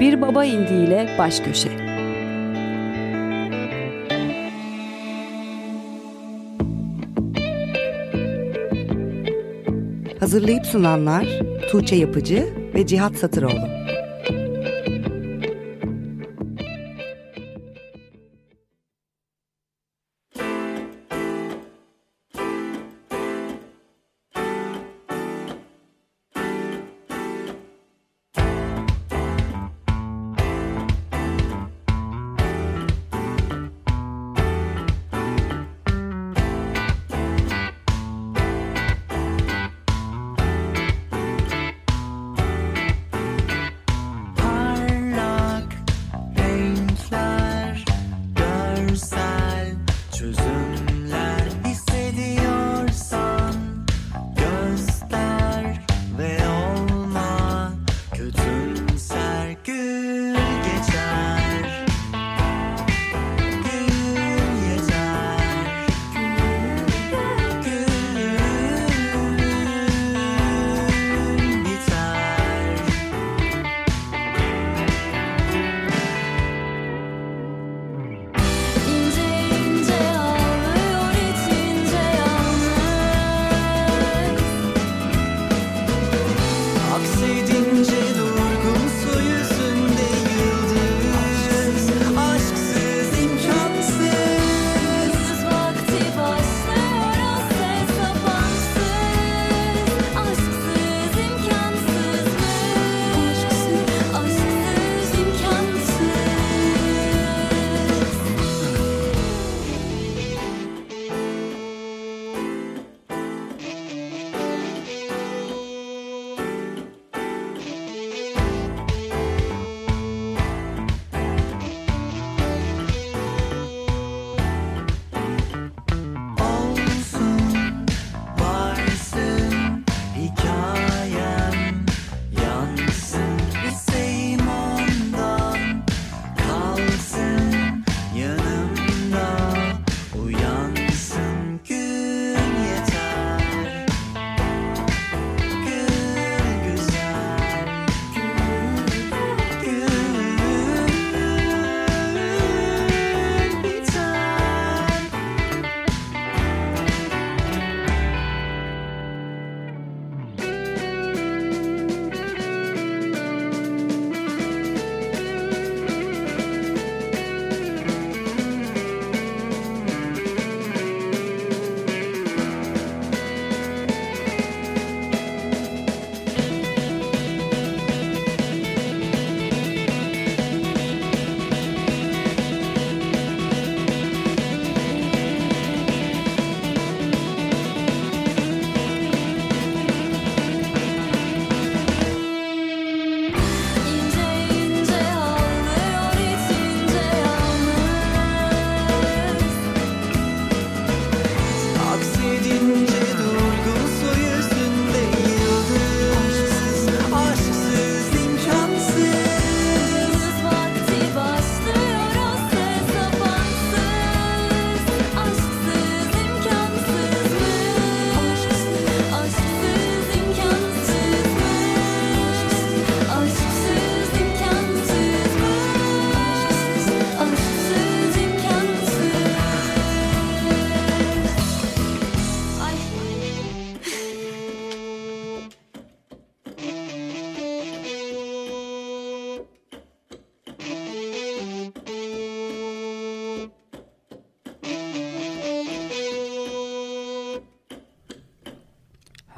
Bir Baba indiğiyle Baş Köşe Hazırlayıp sunanlar Tuğçe Yapıcı ve Cihat Satıroğlu.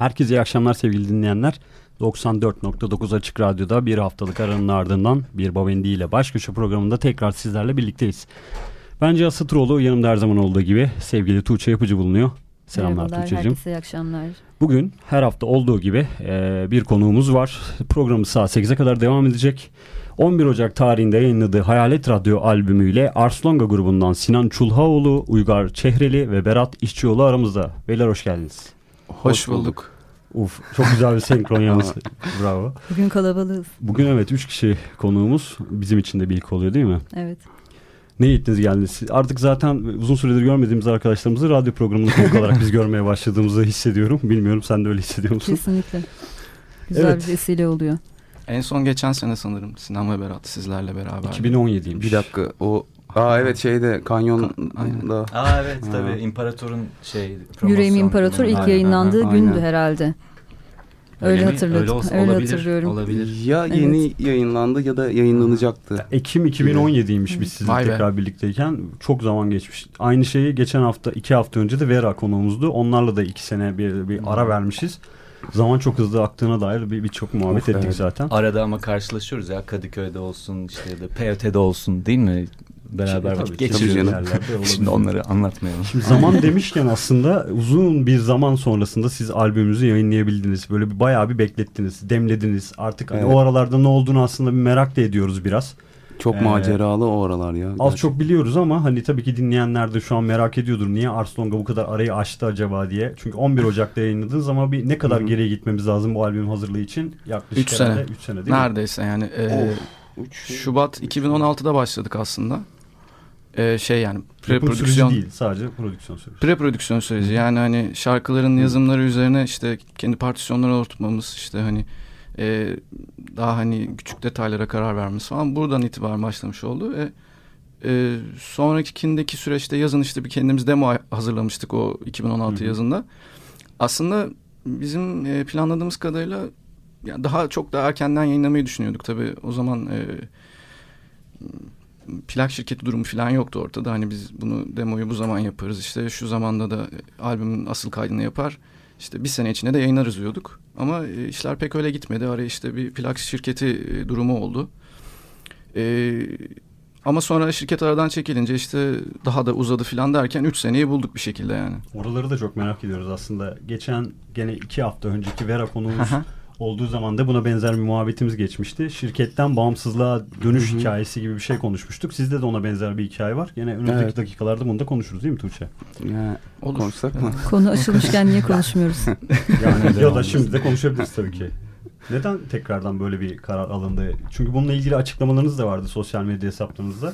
Herkese iyi akşamlar sevgili dinleyenler. 94.9 Açık Radyo'da bir haftalık aranın ardından bir Bavendi ile baş köşe programında tekrar sizlerle birlikteyiz. Bence Asıtroğlu yanımda her zaman olduğu gibi sevgili Tuğçe Yapıcı bulunuyor. Selamlar Tuğçe'cim. herkese iyi akşamlar. Bugün her hafta olduğu gibi e, bir konuğumuz var. Programı saat 8'e kadar devam edecek. 11 Ocak tarihinde yayınladığı Hayalet Radyo albümüyle Arslonga grubundan Sinan Çulhaoğlu, Uygar Çehreli ve Berat İşçioğlu aramızda. Beyler hoş geldiniz. Hoş bulduk. Uf çok güzel bir senkron yalnız. Bravo. Bugün kalabalığız. Bugün evet 3 kişi konuğumuz. Bizim için de bir ilk oluyor değil mi? Evet. Ne gittiniz geldiniz? Artık zaten uzun süredir görmediğimiz arkadaşlarımızı radyo programında konuk olarak biz görmeye başladığımızı hissediyorum. Bilmiyorum sen de öyle hissediyor musun? Kesinlikle. Güzel Evet. bir vesile oluyor. En son geçen sene sanırım Sinan ve Berat sizlerle beraber. 2017'ymiş. Bir dakika o Aa evet şeyde kanyonda. Aa evet tabii İmparator'un şey Yüreğim İmparator ilk Aynen, yayınlandığı aynen. gündü herhalde. Öyle, mi? hatırladım. Öyle, olsa- Öyle olabilir, hatırlıyorum. Olabilir. Ya Evet. yeni yayınlandı ya da yayınlanacaktı. Ekim 2017'ymiş biz sizinle Vay be. tekrar birlikteyken. Çok zaman geçmiş. Aynı şeyi geçen hafta, iki hafta önce de Vera konuğumuzdu. Onlarla da iki sene bir, bir ara vermişiz. Zaman çok hızlı aktığına dair bir birçok muhabbet Of, ettik evet. zaten. Arada ama karşılaşıyoruz ya Kadıköy'de olsun işte ya da PYT'de olsun değil mi? Beraber Tabii, vakit olabilir. Şimdi onları anlatmayalım. Şimdi zaman demişken aslında uzun bir zaman sonrasında siz albümünüzü yayınlayabildiniz. Böyle bir bayağı bir beklettiniz, demlediniz. Artık hani Evet. o aralarda ne olduğunu aslında bir merak da ediyoruz biraz. Çok Ee, maceralı o aralar ya. Az gerçekten. çok biliyoruz ama hani tabii ki dinleyenler de şu an merak ediyordur. Niye Arslong'a bu kadar arayı açtı acaba diye. Çünkü 11 Ocak'ta yayınladınız ama bir ne kadar Hı hı. geriye gitmemiz lazım bu albüm hazırlığı için? Yaklaşık Üç herhalde sene. 3 sene değil mi? Neredeyse yani. e, Üç- Şubat 2016'da başladık aslında. E, şey yani pre-prodüksiyon değil sadece prodüksiyon süreci. pre-prodüksiyon süreci. Yani hani şarkıların yazımları üzerine işte kendi partisyonları oturtmamız işte hani e, daha hani küçük detaylara karar vermemiz falan buradan itibaren başlamış oldu ve e, sonrakindeki süreçte yazın işte bir kendimiz demo hazırlamıştık o 2016 Hı hı. yazında. Aslında bizim e, planladığımız kadarıyla yani daha çok daha erkenden yayınlamayı düşünüyorduk tabii. O zaman e, plak şirketi durumu falan yoktu ortada. Hani biz bunu demoyu bu zaman yaparız. İşte şu zamanda da e, albümün asıl kaydını yapar. İşte bir sene içinde de yayınlarız diyorduk. Ama e, işler pek öyle gitmedi. Araya işte bir plak şirketi e, durumu oldu. E, ama sonra şirket aradan çekilince işte daha da uzadı falan derken 3 seneyi bulduk bir şekilde yani. Oraları da çok merak ediyoruz aslında. Geçen gene iki hafta önceki Vera konuğumuz. Olduğu zaman da buna benzer bir muhabbetimiz geçmişti. Şirketten bağımsızlığa dönüş Hı hı. hikayesi gibi bir şey konuşmuştuk. Sizde de ona benzer bir hikaye var. Yine önümüzdeki Evet. dakikalarda bunu da konuşuruz değil mi Tuğçe? Ya, Olur. konuşsak mı? Konu açılmışken niye konuşmuyoruz? Yani ya da şimdi de konuşabiliriz tabii ki. Neden tekrardan böyle bir karar alındı? Çünkü bununla ilgili açıklamalarınız da vardı sosyal medya hesaplarınızda.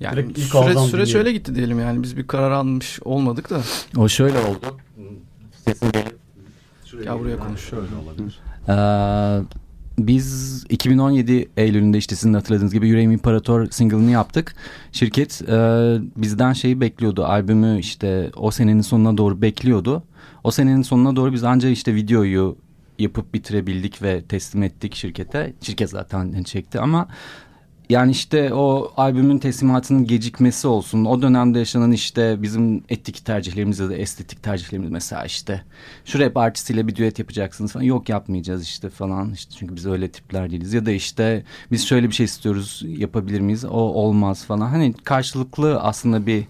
Yani Direkt ilk süreç, süreç dinleyelim. öyle gitti diyelim yani. Biz bir karar almış olmadık da. O şöyle oldu. Gel buraya konuş. Şöyle olabilir. Ee, biz 2017 Eylül'ünde işte sizin hatırladığınız gibi Yüreğim İmparator single'ını yaptık. Şirket e, bizden şeyi bekliyordu. Albümü işte o senenin sonuna doğru bekliyordu. O senenin sonuna doğru biz ancak işte videoyu yapıp bitirebildik ve teslim ettik şirkete. Şirket zaten çekti ama yani işte o albümün teslimatının gecikmesi olsun. O dönemde yaşanan işte bizim etik tercihlerimiz ya da estetik tercihlerimiz mesela işte şu rap artistiyle bir düet yapacaksınız falan. Yok yapmayacağız işte falan. İşte çünkü biz öyle tipler değiliz. Ya da işte biz şöyle bir şey istiyoruz yapabilir miyiz? O olmaz falan. Hani karşılıklı aslında bir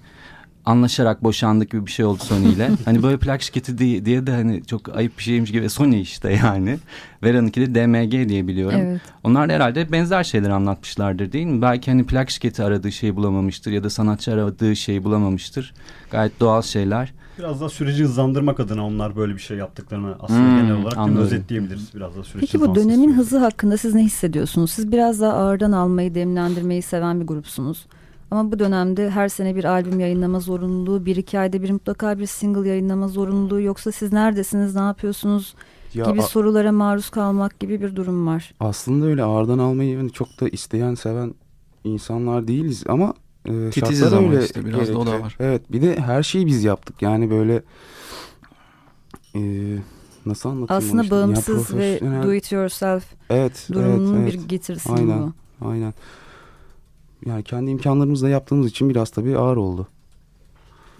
anlaşarak boşandık gibi bir şey oldu Sony ile. hani böyle plak şirketi diye, diye de hani çok ayıp bir şeymiş gibi. Sony işte yani. Vera'nınki de DMG diye biliyorum. evet. Onlar da herhalde benzer şeyler anlatmışlardır değil mi? Belki hani plak şirketi aradığı şeyi bulamamıştır ya da sanatçı aradığı şeyi bulamamıştır. Gayet doğal şeyler. Biraz daha süreci hızlandırmak adına onlar böyle bir şey yaptıklarını aslında Hmm, genel olarak anladım. özetleyebiliriz. Biraz daha süreci Peki bu dönemin istiyoruz. hızı hakkında siz ne hissediyorsunuz? Siz biraz daha ağırdan almayı, demlendirmeyi seven bir grupsunuz. Ama bu dönemde her sene bir albüm yayınlama zorunluluğu, bir iki ayda bir mutlaka bir single yayınlama zorunluluğu yoksa siz neredesiniz, ne yapıyorsunuz Ya gibi sorulara maruz kalmak gibi bir durum var. aslında öyle ağırdan almayı hani çok da isteyen seven insanlar değiliz ama e, Titiziz ama öyle işte biraz da o da var. Evet bir de her şeyi biz yaptık yani böyle e, nasıl anlatayım Aslında işte? Ya bağımsız ve do it yourself evet, durumunun evet, bir evet. getirisi Aynen. bu. Aynen. Yani kendi imkanlarımızla yaptığımız için biraz tabii ağır oldu.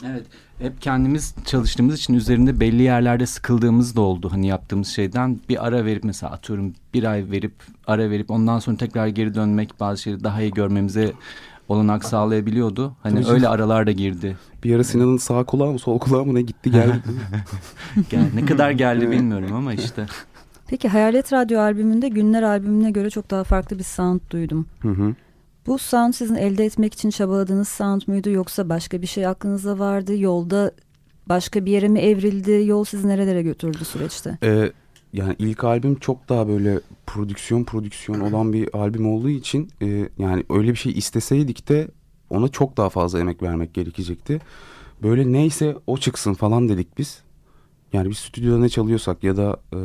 Evet. Hep kendimiz çalıştığımız için üzerinde belli yerlerde sıkıldığımız da oldu. Hani yaptığımız şeyden bir ara verip mesela atıyorum bir ay verip ara verip ondan sonra tekrar geri dönmek bazı şeyleri daha iyi görmemize olanak sağlayabiliyordu. Hani Tabii canım. öyle aralar da girdi. Bir ara Sinan'ın sağ kulağı mı sol kulağı mı ne gitti geldi. Gel, ne kadar geldi bilmiyorum ama işte. Peki Hayalet Radyo albümünde Günler albümüne göre çok daha farklı bir sound duydum. hı hı. Bu sound sizin elde etmek için çabaladığınız sound muydu yoksa başka bir şey aklınızda vardı? Yolda başka bir yere mi evrildi? Yol sizi nerelere götürdü süreçte? Ee, yani ilk albüm çok daha böyle prodüksiyon prodüksiyon olan bir albüm olduğu için e, yani öyle bir şey isteseydik de ona çok daha fazla emek vermek gerekecekti. Böyle neyse o çıksın falan dedik biz. Yani biz stüdyoda ne çalıyorsak ya da e,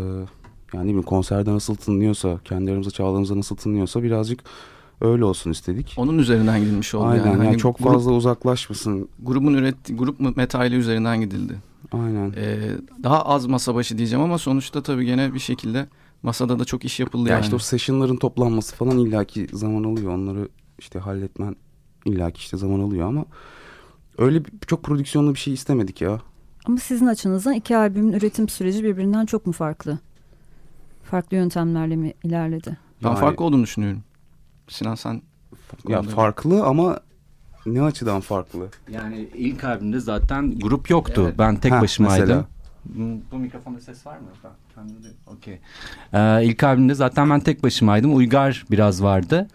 Yani ne bileyim konserde nasıl tınlıyorsa, kendi aramızda çaldığımızda nasıl tınlıyorsa birazcık öyle olsun istedik. Onun üzerinden gidilmiş oldu Aynen yani. yani Hani çok grup- fazla uzaklaşmasın. grubun ürettiği grup metali üzerinden gidildi. Aynen. Ee, daha az masa başı diyeceğim ama sonuçta tabii gene bir şekilde masada da çok iş yapıldı Ya yani. işte o session'ların toplanması falan illaki zaman alıyor. Onları işte halletmen illaki işte zaman alıyor ama öyle bir, çok prodüksiyonlu bir şey istemedik ya. Ama sizin açınızdan iki albümün üretim süreci birbirinden çok mu farklı? Farklı yöntemlerle mi ilerledi? Ben Yani- farklı olduğunu düşünüyorum. Sinan sen Ya farklı ama ne açıdan farklı? Yani ilk albümde zaten grup yoktu. Evet. Ben tek Ha, başımaydım. mesela. Bu, bu mikrofonda ses var mı? Okey. Ee, ilk albümde zaten ben tek başımaydım. Uygar biraz vardı.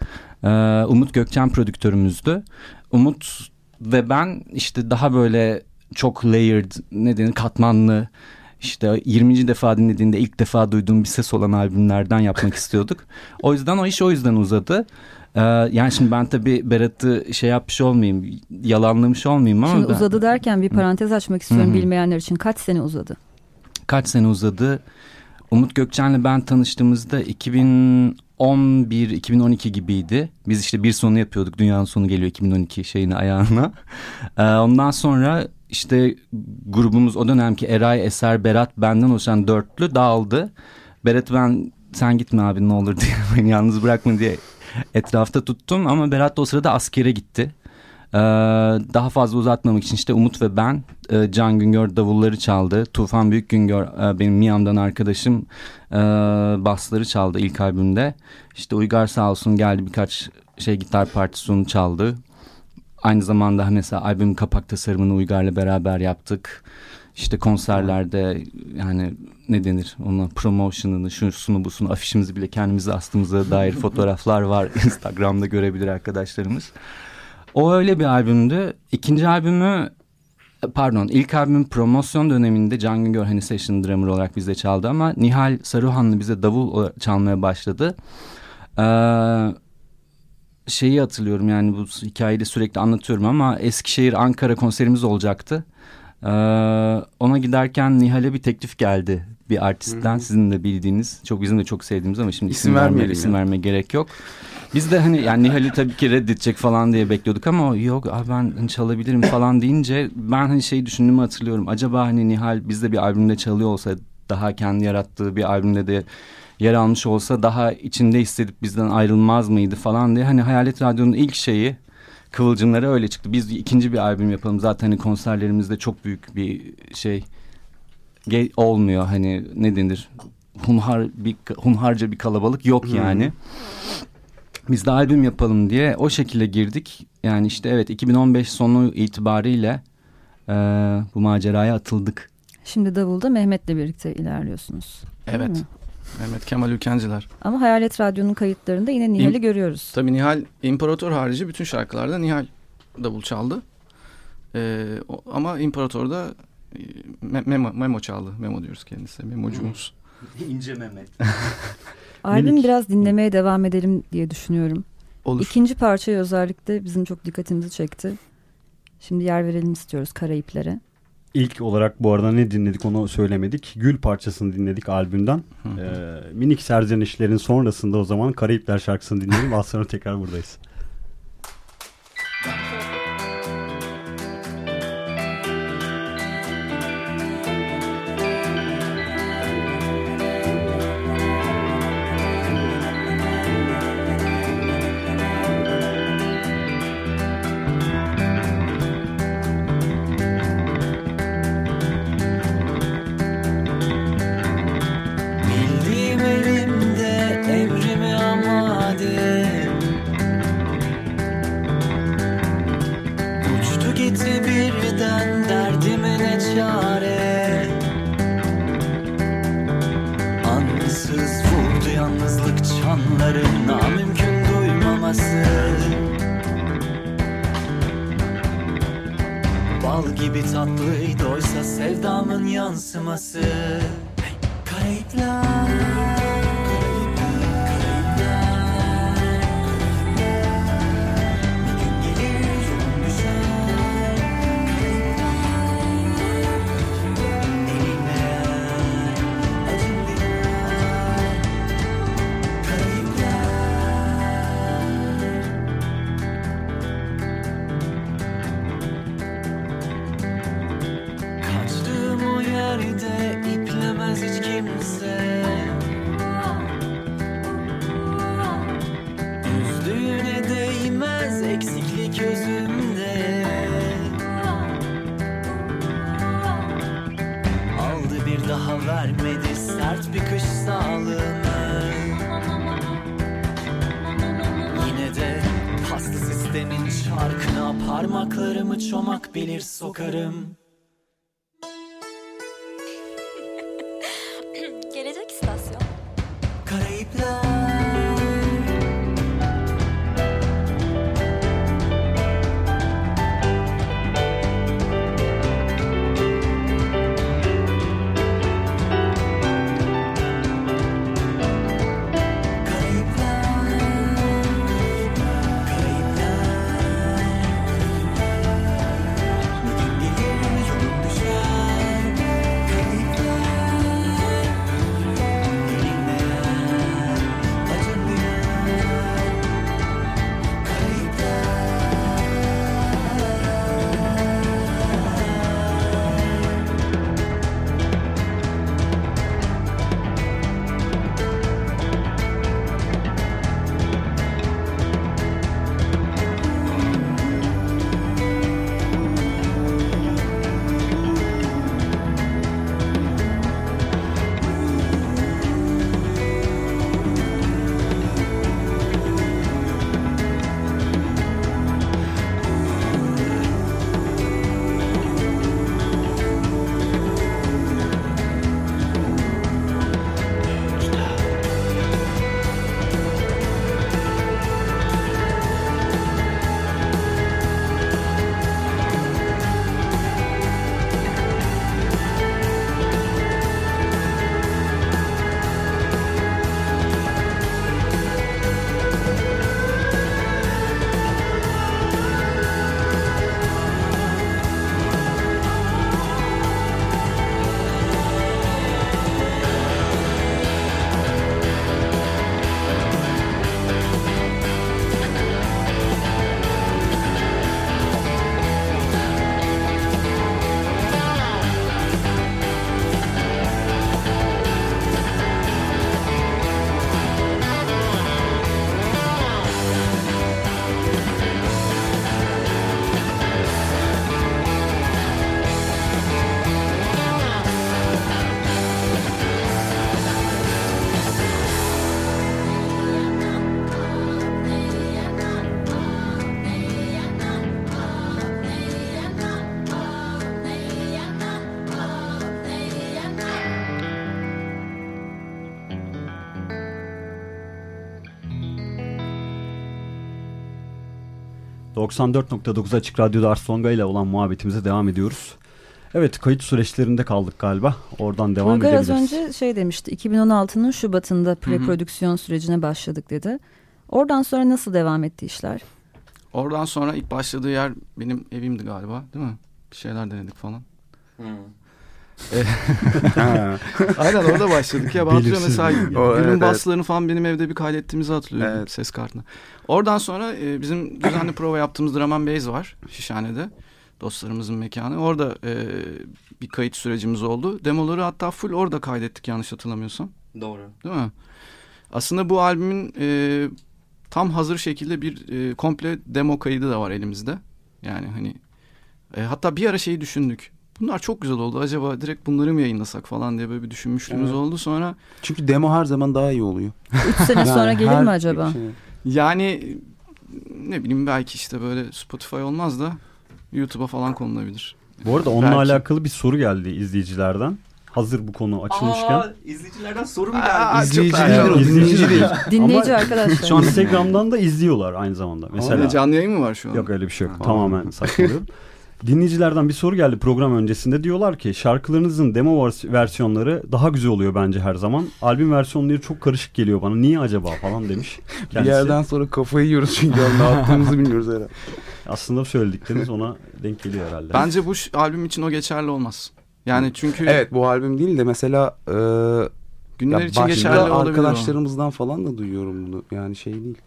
Ee, Umut Gökçen prodüktörümüzdü. Umut ve ben işte daha böyle çok layered, ne denir katmanlı işte 20. defa dinlediğinde ilk defa duyduğum bir ses olan albümlerden yapmak istiyorduk. O yüzden o iş o yüzden uzadı. Ee, yani şimdi ben tabii Berat'ı şey yapmış olmayayım, yalanlamış olmayayım ama Şimdi ben- uzadı derken bir parantez açmak istiyorum Hı hı. bilmeyenler için. Kaç sene uzadı? kaç sene uzadı? Umut Gökçen'le ben tanıştığımızda 2011-2012 gibiydi. Biz işte bir sonu yapıyorduk. Dünyanın sonu geliyor 2012 şeyini ayağına. Ee, ondan sonra işte grubumuz o dönemki Eray, Eser, Berat benden oluşan dörtlü dağıldı. Berat ben sen gitme abi ne olur diye beni yalnız bırakma diye etrafta tuttum. Ama Berat da o sırada askere gitti. Ee, daha fazla uzatmamak için işte Umut ve ben e, Can Güngör davulları çaldı. Tufan Büyük Güngör e, benim Miami'den arkadaşım e, basları çaldı ilk albümde. İşte Uygar sağ olsun geldi birkaç şey gitar partisunu çaldı. Aynı zamanda mesela albüm kapak tasarımını Uygar'la beraber yaptık. İşte konserlerde yani ne denir ona promotion'ını şusunu busunu afişimizi bile kendimize astığımıza dair fotoğraflar var. Instagram'da görebilir arkadaşlarımız. O öyle bir albümdü. İkinci albümü pardon ilk albüm promosyon döneminde Can Güngör hani session drummer olarak bizde çaldı ama Nihal Saruhanlı bize davul çalmaya başladı. Ee, şeyi hatırlıyorum yani bu hikayeyi de sürekli anlatıyorum ama Eskişehir Ankara konserimiz olacaktı. Ee, ona giderken Nihal'e bir teklif geldi bir artistten sizin de bildiğiniz çok bizim de çok sevdiğimiz ama şimdi İsim isim, vermeye, isim ya. vermeye gerek yok. Biz de hani yani Nihal'i tabii ki reddedecek falan diye bekliyorduk ama yok abi ben hani çalabilirim falan deyince ben hani şey düşündüğümü hatırlıyorum. Acaba hani Nihal bizde bir albümde çalıyor olsa daha kendi yarattığı bir albümde de yer almış olsa daha içinde hissedip bizden ayrılmaz mıydı falan diye. Hani Hayalet Radyo'nun ilk şeyi kıvılcımları öyle çıktı. Biz ikinci bir albüm yapalım. Zaten hani konserlerimizde çok büyük bir şey ge- olmuyor. Hani ne denir? Hunhar bir hunharca bir kalabalık yok yani. Biz de albüm yapalım diye o şekilde girdik. Yani işte evet 2015 sonu itibariyle e, bu maceraya atıldık. Şimdi Davul'da Mehmet'le birlikte ilerliyorsunuz. Evet mi? Mehmet Kemal Ülkenciler. Ama Hayalet Radyo'nun kayıtlarında yine Nihal'i İm- görüyoruz. Tabii Nihal İmparator harici bütün şarkılarda Nihal davul çaldı. Ee, o- ama İmparator'da e, me- memo, memo çaldı. Memo diyoruz kendisi. Memocumuz. İnce Mehmet. Albüm biraz dinlemeye devam edelim diye düşünüyorum. Olur. İkinci parçayı özellikle bizim çok dikkatimizi çekti. Şimdi yer verelim istiyoruz Karayiplere. İlk olarak bu arada ne dinledik onu söylemedik. Gül parçasını dinledik albümden. Hı hı. Ee, minik serzenişlerin sonrasında o zaman Karayipler şarkısını dinleyelim. Az sonra tekrar buradayız. gözümde Aldı bir daha vermedi sert bir kış sağlığını Yine de paslı sistemin çarkına parmaklarımı çomak bilir sokarım. ...94.9 Açık Radyo'da Ars Longa ile olan muhabbetimize devam ediyoruz. Evet kayıt süreçlerinde kaldık galiba. Oradan devam Bulgar az edebiliriz. önce şey demişti 2016'nın Şubat'ında preprodüksiyon sürecine başladık dedi. Oradan sonra nasıl devam etti işler? Oradan sonra ilk başladığı yer benim evimdi galiba değil mi? Bir şeyler denedik falan. Ha. Aynen orada başladık ya. Ben hatırlıyorum mesela O, gülün evet, baslarını falan benim evde bir kaydettiğimizi hatırlıyorum Evet. ses kartına. Oradan sonra e, bizim düzenli prova yaptığımız Drum and Bass var Şişhane'de. Dostlarımızın mekanı. Orada e, bir kayıt sürecimiz oldu. Demoları hatta full orada kaydettik yanlış hatırlamıyorsam. Doğru. Değil mi? Aslında bu albümün e, tam hazır şekilde bir e, komple demo kaydı da var elimizde. Yani hani e, hatta bir ara şeyi düşündük. Bunlar çok güzel oldu. Acaba direkt bunları mı yayınlasak falan diye böyle bir düşünmüşlüğümüz Evet. oldu. Sonra Çünkü demo her zaman daha iyi oluyor. Üç sene sonra Yani gelir her mi acaba? şey- yani ne bileyim belki işte böyle Spotify olmaz da YouTube'a falan konulabilir. Bu arada onunla Belki. alakalı bir soru geldi izleyicilerden. Hazır bu konu açılmışken. izleyicilerden soru mu Aa, İzleyici güzel. değil o, dinleyici değil. Dinleyici arkadaşlar. Şu an Instagram'dan da izliyorlar aynı zamanda. Mesela Mesela canlı yayın mı var şu an? yok öyle bir şey yok. Ha. Tamamen saçmalıyorum. Dinleyicilerden bir soru geldi program öncesinde. Diyorlar ki şarkılarınızın demo vers- versiyonları daha güzel oluyor bence her zaman. Albüm versiyonları çok karışık geliyor bana. Niye acaba falan demiş. Bir Kendisi. yerden sonra kafayı yiyoruz çünkü ne yaptığımızı bilmiyoruz herhalde. Aslında söyledikleriniz ona denk geliyor herhalde. Bence bu albüm için o geçerli olmaz. Yani çünkü Evet bu albüm değil de mesela e, günler ya için geçerli olabilir o. arkadaşlarımızdan falan da duyuyorum bunu. Yani şey değil.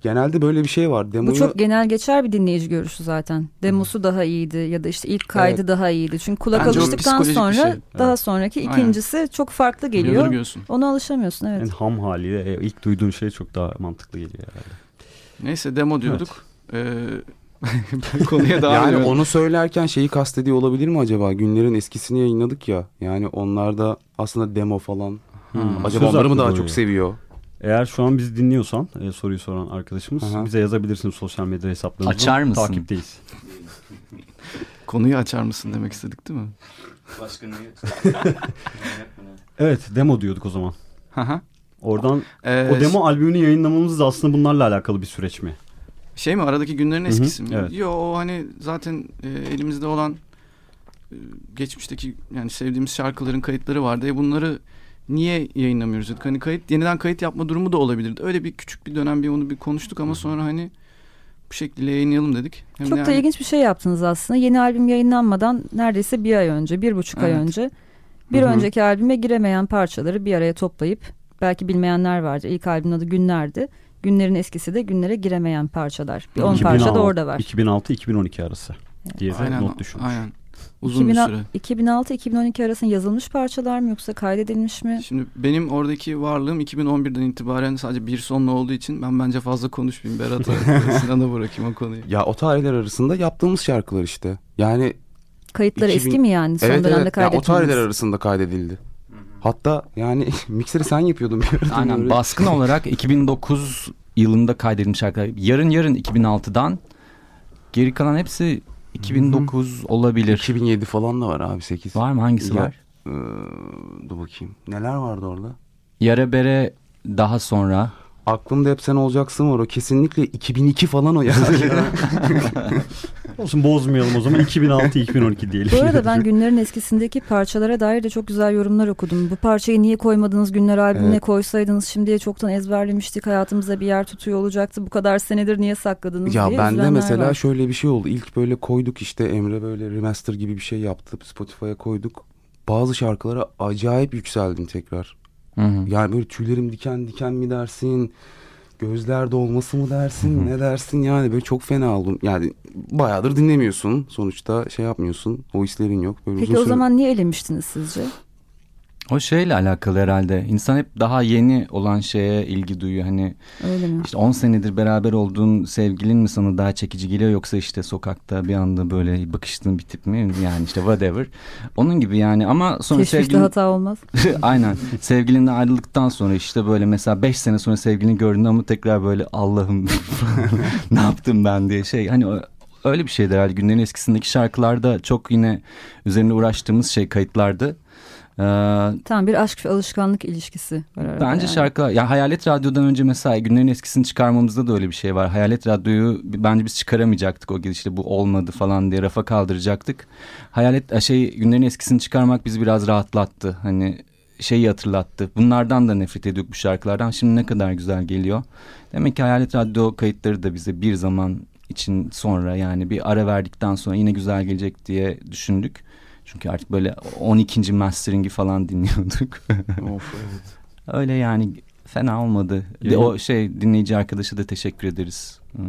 Genelde böyle bir şey var. Demoyu Bu çok genel geçer bir dinleyici görüşü zaten. Demosu daha iyiydi ya da işte ilk kaydı Evet. daha iyiydi. Çünkü kulak Bence alıştıktan sonra şey. daha Evet. sonraki Aynen. ikincisi çok farklı geliyor. Ona alışamıyorsun evet. en ham haliyle e, ilk duyduğun şey çok daha mantıklı geliyor herhalde. Neyse demo diyorduk. Ee, Konuya devam yani onu söylerken şeyi kastediyor olabilir mi acaba? Günlerin eskisini yayınladık ya. Yani onlar da aslında demo falan. Hmm. Acaba Söz onları mı daha doğuyor. çok seviyor? Eğer şu an bizi dinliyorsan e, soruyu soran arkadaşımız Aha. bize yazabilirsin sosyal medya hesaplarımızdan. Açar mısın? Takipteyiz. Konuyu açar mısın demek istedik değil mi? Evet demo diyorduk o zaman. Oradan Ee, o demo albümünü yayınlamamız da aslında bunlarla alakalı bir süreç mi? Şey mi aradaki günlerin eskisi mi? evet. Yo o hani zaten e, elimizde olan e, geçmişteki yani sevdiğimiz şarkıların kayıtları vardı. E bunları niye yayınlamıyoruz dedik. Hani kayıt yeniden kayıt yapma durumu da olabilirdi. Öyle bir küçük bir dönem bir onu bir konuştuk ama sonra hani bu şekilde yayınlayalım dedik. Hem Çok de da yani- ilginç bir şey yaptınız aslında. Yeni albüm yayınlanmadan neredeyse bir ay önce, bir buçuk ay Evet. önce bir Hı hı. önceki albüme giremeyen parçaları bir araya toplayıp belki bilmeyenler vardı. İlk albümün adı Günler'di. Günlerin eskisi de günlere giremeyen parçalar. Bir 10 parça da orada var. 2006-2012 arası diye de Aynen, not düşmüş. aynen. Uzun bir süre. 2006-2012 arasında yazılmış parçalar mı yoksa kaydedilmiş mi? Şimdi benim oradaki varlığım 2011'den itibaren sadece bir sonlu olduğu için ben bence fazla konuşmayayım. Berat'a Sinan'a bırakayım o konuyu. Ya o tarihler arasında yaptığımız şarkılar işte. Yani Kayıtları 2000 eski mi yani son evet dönemde evet ya o tarihler arasında kaydedildi. Hatta yani mikseri sen yapıyordun bir arada. Aynen baskın olarak 2009 yılında kaydedilmiş şarkılar. Yarın yarın 2006'dan geri kalan hepsi 2009 olabilir. 2007 falan da var abi 8. Var mı hangisi Ya- var? Ee, dur bakayım. Neler vardı orada? Yara bere daha sonra. Aklımda hep sen olacaksın var o kesinlikle 2002 falan o yani. Olsun bozmayalım o zaman 2006-2012 diyelim. Bu arada ben günlerin eskisindeki parçalara dair de çok güzel yorumlar okudum. Bu parçayı niye koymadınız günler albümüne Evet. koysaydınız şimdiye çoktan ezberlemiştik hayatımıza bir yer tutuyor olacaktı. Bu kadar senedir niye sakladınız ya diye bende üzülenler mesela var. şöyle bir şey oldu. İlk böyle koyduk işte Emre böyle remaster gibi bir şey yaptı. Spotify'a koyduk. Bazı şarkılara acayip yükseldim tekrar. Hı hı. Yani böyle tüylerim diken diken mi dersin? Gözler dolması mı dersin? ne dersin yani böyle çok fena oldum. Yani bayağıdır dinlemiyorsun. Sonuçta şey yapmıyorsun. O hislerin yok. Böyle Peki uzun o süre- zaman niye elemiştiniz sizce? O şeyle alakalı herhalde. İnsan hep daha yeni olan şeye ilgi duyuyor. Hani Öyle mi? işte 10 senedir beraber olduğun sevgilin mi sana daha çekici geliyor yoksa işte sokakta bir anda böyle bakıştığın bir tip mi? Yani işte whatever. Onun gibi yani ama sonra Keşfiste sevgilin... hata olmaz. Aynen. Sevgilinden ayrıldıktan sonra işte böyle mesela 5 sene sonra sevgilini gördüğünde ama tekrar böyle Allah'ım ne yaptım ben diye şey. Hani öyle bir şeydi herhalde. Günlerin eskisindeki şarkılarda çok yine üzerine uğraştığımız şey kayıtlardı. Ee, Tam bir aşk ve alışkanlık ilişkisi var arada. Bence yani. şarkılar ya Hayalet Radyo'dan önce mesela günlerin eskisini çıkarmamızda da öyle bir şey var. Hayalet Radyo'yu bence biz çıkaramayacaktık o gidişle bu olmadı falan diye rafa kaldıracaktık. Hayalet şey günlerin eskisini çıkarmak bizi biraz rahatlattı. Hani şeyi hatırlattı. Bunlardan da nefret ediyorduk bu şarkılardan. Şimdi ne kadar güzel geliyor. Demek ki Hayalet Radyo kayıtları da bize bir zaman için sonra yani bir ara verdikten sonra yine güzel gelecek diye düşündük. Çünkü artık böyle 12. mastering'i falan dinliyorduk. Of, evet. Öyle yani fena olmadı. De, o şey dinleyici arkadaşa da teşekkür ederiz. Hı.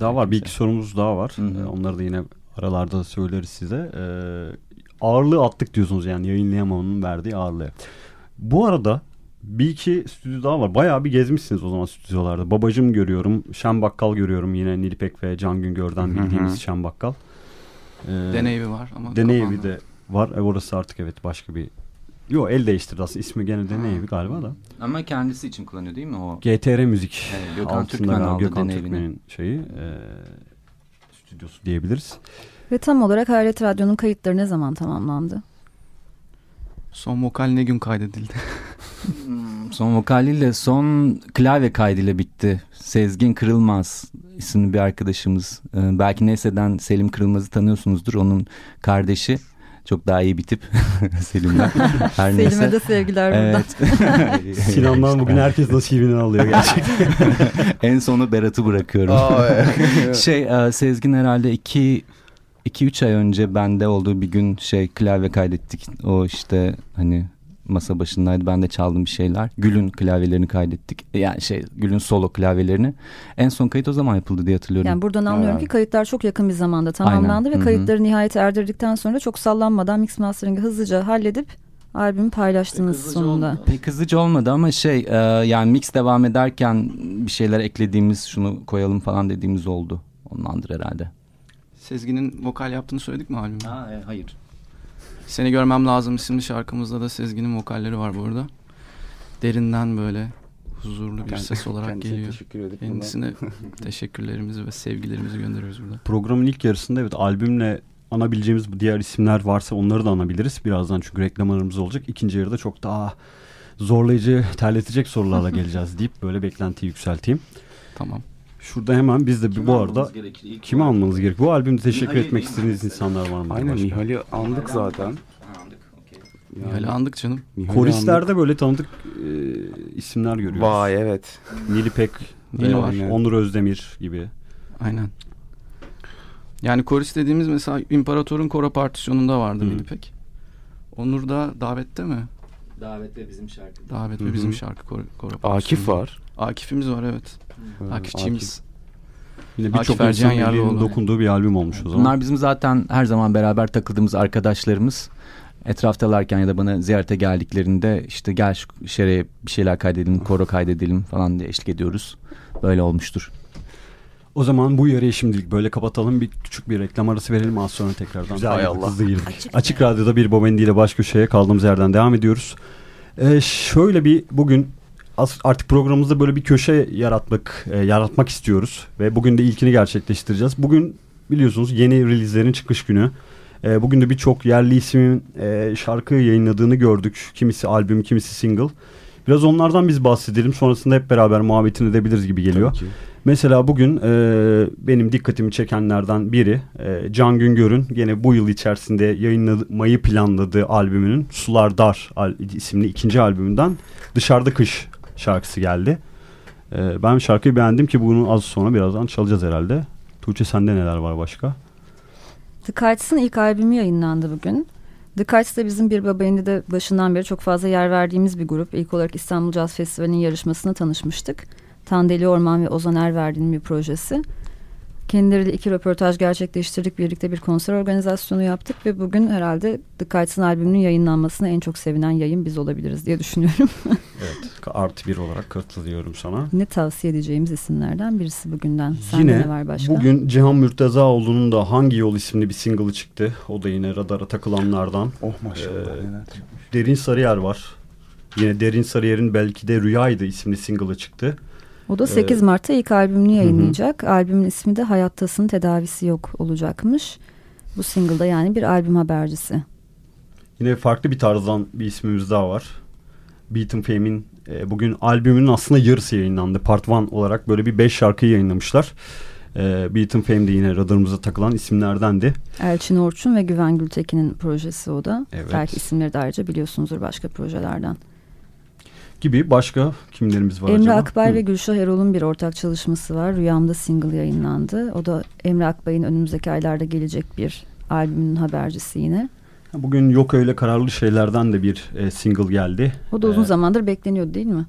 Daha var bir iki sorumuz daha var. Hı hı. Ee, Onları da yine aralarda söyleriz size. Ee, ağırlığı attık diyorsunuz yani yayınlayamamanın verdiği ağırlığı. Bu arada bir iki stüdyo daha var. Bayağı bir gezmişsiniz o zaman stüdyolarda. Babacım görüyorum. Şen Bakkal görüyorum. Yine Nilipek ve Can Güngör'den bildiğimiz Şen Bakkal. Ee, Deneyevi var ama Deney kapandı. evi de var. E, orası artık evet başka bir... Yo el değiştirdi aslında. İsmi gene Deney evi galiba da. Ama kendisi için kullanıyor değil mi o? GTR Müzik. Evet, Gökhan Türkmen aldı Gökhan. Türkmen'in şeyi. e, stüdyosu diyebiliriz. Ve tam olarak Hayalet Radyo'nun kayıtları ne zaman tamamlandı? Son vokal ne gün kaydedildi? Son vokaliyle son klavye kaydıyla bitti. Sezgin Kırılmaz isimli bir arkadaşımız. Ee, belki Neyse'den Selim Kırılmaz'ı tanıyorsunuzdur. Onun kardeşi. Çok daha iyi bir tip Selim'den. Her neyse. Selim'e de sevgiler buradan. Evet. Sinan'dan bugün herkes nasibini alıyor gerçekten. en sona Berat'ı bırakıyorum. şey e, Sezgin herhalde iki 2-3 ay önce bende olduğu bir gün şey klavye kaydettik. O işte hani masa başındaydı. Ben de çaldım bir şeyler. Gül'ün klavyelerini kaydettik. Yani şey Gül'ün solo klavyelerini. En son kayıt o zaman yapıldı diye hatırlıyorum. Yani buradan anlıyorum Ha. ki kayıtlar çok yakın bir zamanda tamamlandı Aynen. ve Hı hı. kayıtları nihayete erdirdikten sonra çok sallanmadan mix mastering'i hızlıca halledip albümü paylaştınız sonunda. Pek hızlıca olmadı ama şey e, yani mix devam ederken bir şeyler eklediğimiz şunu koyalım falan dediğimiz oldu. Ondandır herhalde. Sezgin'in vokal yaptığını söyledik mi albümde? Ha, e, hayır. Seni Görmem Lazım isimli şarkımızda da Sezgin'in vokalleri var bu arada. Derinden böyle huzurlu bir ses olarak Kendisine geliyor. Teşekkür edip Kendisine teşekkürlerimizi ve sevgilerimizi gönderiyoruz burada. Programın ilk yarısında evet albümle anabileceğimiz diğer isimler varsa onları da anabiliriz. Birazdan çünkü reklamlarımız olacak. İkinci yarıda çok daha zorlayıcı, terletecek sorularla geleceğiz deyip böyle beklentiyi yükselteyim. Tamam. Şurada hemen biz de bir- bu arada kimi almanız gerek? Bu albümde teşekkür Nihal'i etmek istediğiniz insanlar var mı? Aynen? Nihal'i andık zaten. Yani Nihal'i andık canım. Nihal'i andık. Koristlerde böyle tanıdık e, isimler görüyoruz. Vay evet. Nilipek, Nil e, var. Onur Özdemir gibi. Aynen. Yani korist dediğimiz mesela İmparator'un koro partisyonunda vardı Hı. Nilipek. Onur da davette mi? Davet ve bizim şarkı. Davet Hı ve hı. bizim şarkı koro, koro Akif var. Akif'imiz var evet. Ee, Akifçiğimiz. Yine Akif birçok Erciyan insan elinin dokunduğu bir albüm olmuş o zaman. Bunlar bizim zaten her zaman beraber takıldığımız arkadaşlarımız. Etraftalarken ya da bana ziyarete geldiklerinde işte gel şu şeye bir şeyler kaydedelim, koro kaydedelim falan diye eşlik ediyoruz. Böyle olmuştur. O zaman bu yarıyı şimdilik böyle kapatalım. Bir küçük bir reklam arası verelim. Az sonra tekrardan Güzel, Hay Allah. hızlı girdik. Açık Açık, Radyo'da bir Bobendi ile baş köşeye kaldığımız yerden devam ediyoruz. Ee, şöyle bir bugün artık programımızda böyle bir köşe yaratmak e, yaratmak istiyoruz. Ve bugün de ilkini gerçekleştireceğiz. Bugün biliyorsunuz yeni release'lerin çıkış günü. E, bugün de birçok yerli ismin e, şarkı yayınladığını gördük. Kimisi albüm, kimisi single. Biraz onlardan biz bahsedelim. Sonrasında hep beraber muhabbetini edebiliriz gibi geliyor. Tabii ki. Mesela bugün e, benim dikkatimi çekenlerden biri e, Can Güngör'ün gene bu yıl içerisinde yayınlamayı planladığı albümünün Sular Dar al- isimli ikinci albümünden Dışarıda Kış şarkısı geldi. E, ben şarkıyı beğendim ki bunu az sonra birazdan çalacağız herhalde. Tuğçe sende neler var başka? The Kites'ın ilk albümü yayınlandı bugün. The Kites de bizim bir babayında de başından beri çok fazla yer verdiğimiz bir grup. İlk olarak İstanbul Jazz Festivali'nin yarışmasına tanışmıştık. Tandeli Orman ve Ozan Erverdi'nin bir projesi. Kendileriyle iki röportaj gerçekleştirdik. Birlikte bir konser organizasyonu yaptık ve bugün herhalde The Kites'ın albümünün yayınlanmasına en çok sevinen yayın biz olabiliriz diye düşünüyorum. Evet. Artı bir olarak katılıyorum sana. ne tavsiye edeceğimiz isimlerden birisi bugünden. Sende Yine ne var başka? Bugün Cihan Mürtezaoğlu'nun da Hangi Yol isimli bir single'ı çıktı. O da yine radara takılanlardan. Oh maşallah. Ee. Derin Sarıyer var. Yine Derin Sarıyer'in belki de Rüyaydı isimli single'ı çıktı. O da 8 Mart'ta ilk albümünü hı. yayınlayacak. Albümün ismi de Hayattasın Tedavisi Yok olacakmış. Bu single'da yani bir albüm habercisi. Yine farklı bir tarzdan bir ismimiz daha var. Beaton Fame'in e, bugün albümünün aslında yarısı yayınlandı. Part 1 olarak böyle bir 5 şarkıyı yayınlamışlar. E, Beaton Fame de yine radarımıza takılan isimlerdendi. Elçin Orçun ve Güven Gültekin'in projesi o da. Evet. Belki isimleri de ayrıca biliyorsunuzdur başka projelerden. Gibi başka kimlerimiz var Emre acaba? Akbay Hı. ve Gülşah Erol'un bir ortak çalışması var. Rüyamda single yayınlandı. O da Emre Akbay'ın önümüzdeki aylarda gelecek bir albümünün habercisi yine. Bugün Yok Öyle Kararlı Şeylerden de bir e, single geldi. O da uzun Ee, zamandır bekleniyordu değil mi?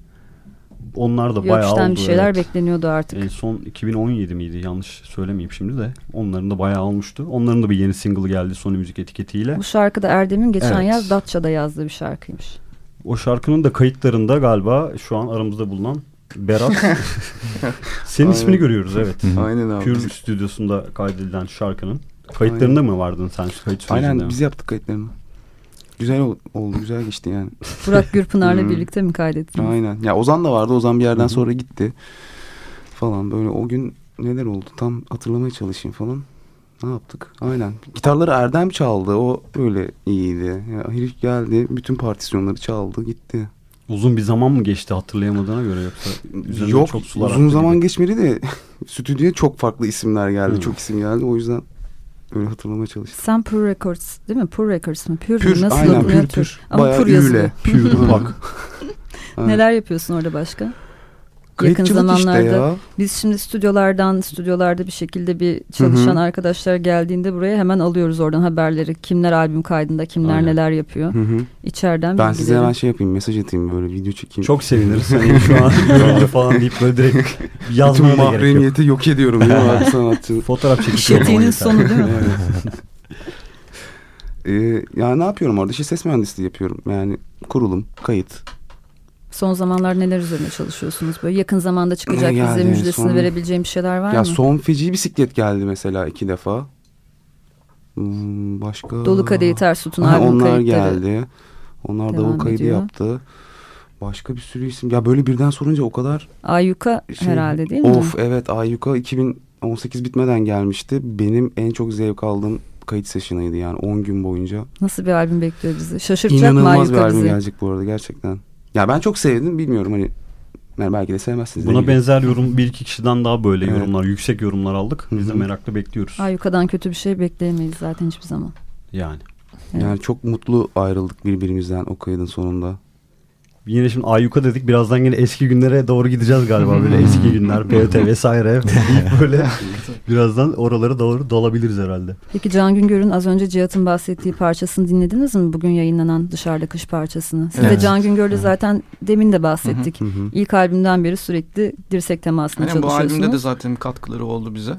Onlar da bayağı işten oldu. bir şeyler evet. bekleniyordu artık. En son 2017 miydi? Yanlış söylemeyeyim şimdi de. Onların da bayağı olmuştu. Onların da bir yeni single geldi Sony Müzik etiketiyle. Bu şarkı da Erdem'in geçen Evet. yaz Datça'da yazdığı bir şarkıymış. O şarkının da kayıtlarında galiba şu an aramızda bulunan Berat. Senin Aynen. ismini görüyoruz evet. Aynen abi. Pure stüdyosunda kaydedilen şarkının. Kayıtlarında mı vardın sen şu kayıt sürecinde? Aynen biz yaptık kayıtlarını. Güzel ol- oldu, güzel geçti yani. Burak Gürpınar'la Hmm. birlikte mi kaydettiniz? Aynen. Ya Ozan da vardı. Ozan bir yerden sonra gitti. Falan böyle o gün neler oldu tam hatırlamaya çalışayım falan. Ne yaptık? Aynen. Gitarları Erdem çaldı. O öyle iyiydi. Ya herif geldi. Bütün partisyonları çaldı. Gitti. Uzun bir zaman mı geçti hatırlayamadığına göre yoksa Yok çok sular uzun zaman gibi. geçmedi de stüdyoya çok farklı isimler geldi. Hı. Çok isim geldi. O yüzden öyle hatırlamaya çalıştım. Sen Pure Records değil mi? Pure Records mı? Pure, Pür, nasıl aynen pür pür. Ama Bayağı pür üyle. Pure bak. Neler yapıyorsun orada başka? Yakın Kayıtçılık işte zamanlarda ya. biz şimdi stüdyolardan stüdyolarda bir şekilde bir çalışan Hı hı. arkadaşlar geldiğinde buraya hemen alıyoruz oradan haberleri. Kimler albüm kaydında, kimler Aynen. neler yapıyor. Hı hı. İçeriden Ben size hemen şey yapayım. Mesaj atayım böyle video çekeyim. Çok seviniriz. Hani şu an görüntü falan deyip böyle direkt Bütün yazmaya da gerek yok. yok ediyorum değil mi abi sanatçı? Fotoğraf çekip İş etiğinin sonu değil mi? Ee, yani ne yapıyorum orada? İşte ses mühendisliği yapıyorum. Yani kurulum, kayıt. Son zamanlar neler üzerine çalışıyorsunuz? Böyle yakın zamanda çıkacak Ne bize müjdesini Son- verebileceğim bir şeyler var ya mı? son feci bisiklet geldi mesela iki defa. Hmm, başka... Dolu Kadehi Ters Tutun albüm Onlar geldi. Onlar devam davul kaydı ediyor. yaptı. Başka bir sürü isim. Ya böyle birden sorunca o kadar Ayyuka şey... herhalde değil mi? Of evet Ayyuka 2018 bitmeden gelmişti. Benim en çok zevk aldığım kayıt session'ıydı yani 10 gün boyunca. Nasıl bir albüm bekliyor bizi? Şaşırtacak mı İnanılmaz bir Ayyuka albüm bizi? gelecek bu arada gerçekten. Ya ben çok sevdim bilmiyorum hani yani belki de sevmezsiniz. Buna benzer yorum bir iki kişiden daha böyle Evet. yorumlar, yüksek yorumlar aldık. Biz de Hı hı. merakla bekliyoruz. Ayyuka'dan kötü bir şey bekleyemeyiz zaten hiçbir zaman. Yani. Evet. Yani çok mutlu ayrıldık birbirimizden o kaydın sonunda. Yine şimdi Ayyuka dedik. Birazdan yine eski günlere doğru gideceğiz galiba. Böyle eski günler, POT vesaire böyle birazdan oralara doğru dalabiliriz herhalde. Peki Can Güngör'ün az önce Cihat'ın bahsettiği parçasını dinlediniz mi? Bugün yayınlanan Dışarıda Kış parçasını. Siz de Evet. Can Güngör'le zaten demin de bahsettik. Hı hı. İlk albümden beri sürekli dirsek temasında Aynen, bu çalışıyorsunuz. albümde de zaten katkıları oldu bize.